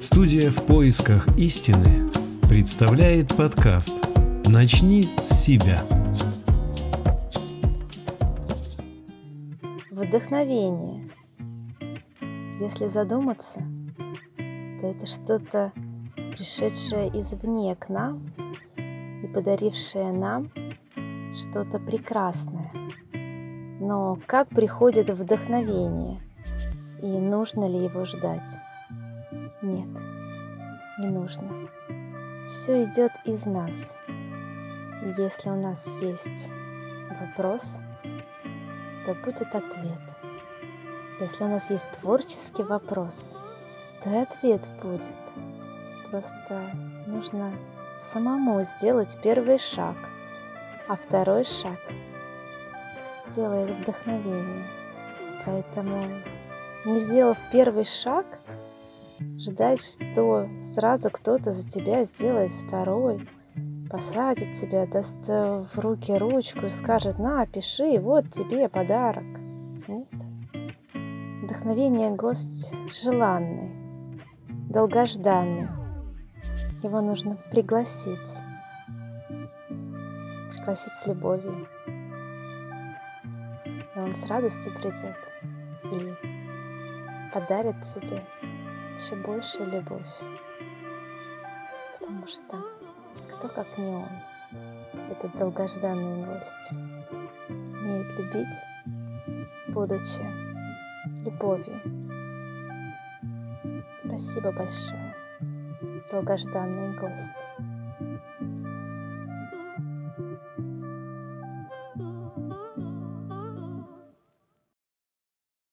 Студия в поисках истины представляет подкаст «Начни с себя». Вдохновение. Если задуматься, то это что-то, пришедшее извне к нам и подарившее нам что-то прекрасное. Но как приходит вдохновение? И нужно ли его ждать? Нет, не нужно. Все идет из нас. Если у нас есть вопрос, то будет ответ. Если у нас есть творческий вопрос, то и ответ будет. Просто нужно самому сделать первый шаг, а второй шаг сделает вдохновение. Поэтому, не сделав первый шаг, ждать, что сразу кто-то за тебя сделает второй, посадит тебя, даст в руки ручку и скажет, на, пиши, вот тебе подарок. Нет. Вдохновение гость желанный, долгожданный. Его нужно пригласить. Пригласить с любовью. И он с радостью придет и подарит тебе еще большую любовь. Потому что кто как не он, этот долгожданный гость, умеет любить, будучи любовью. Спасибо большое, долгожданный гость.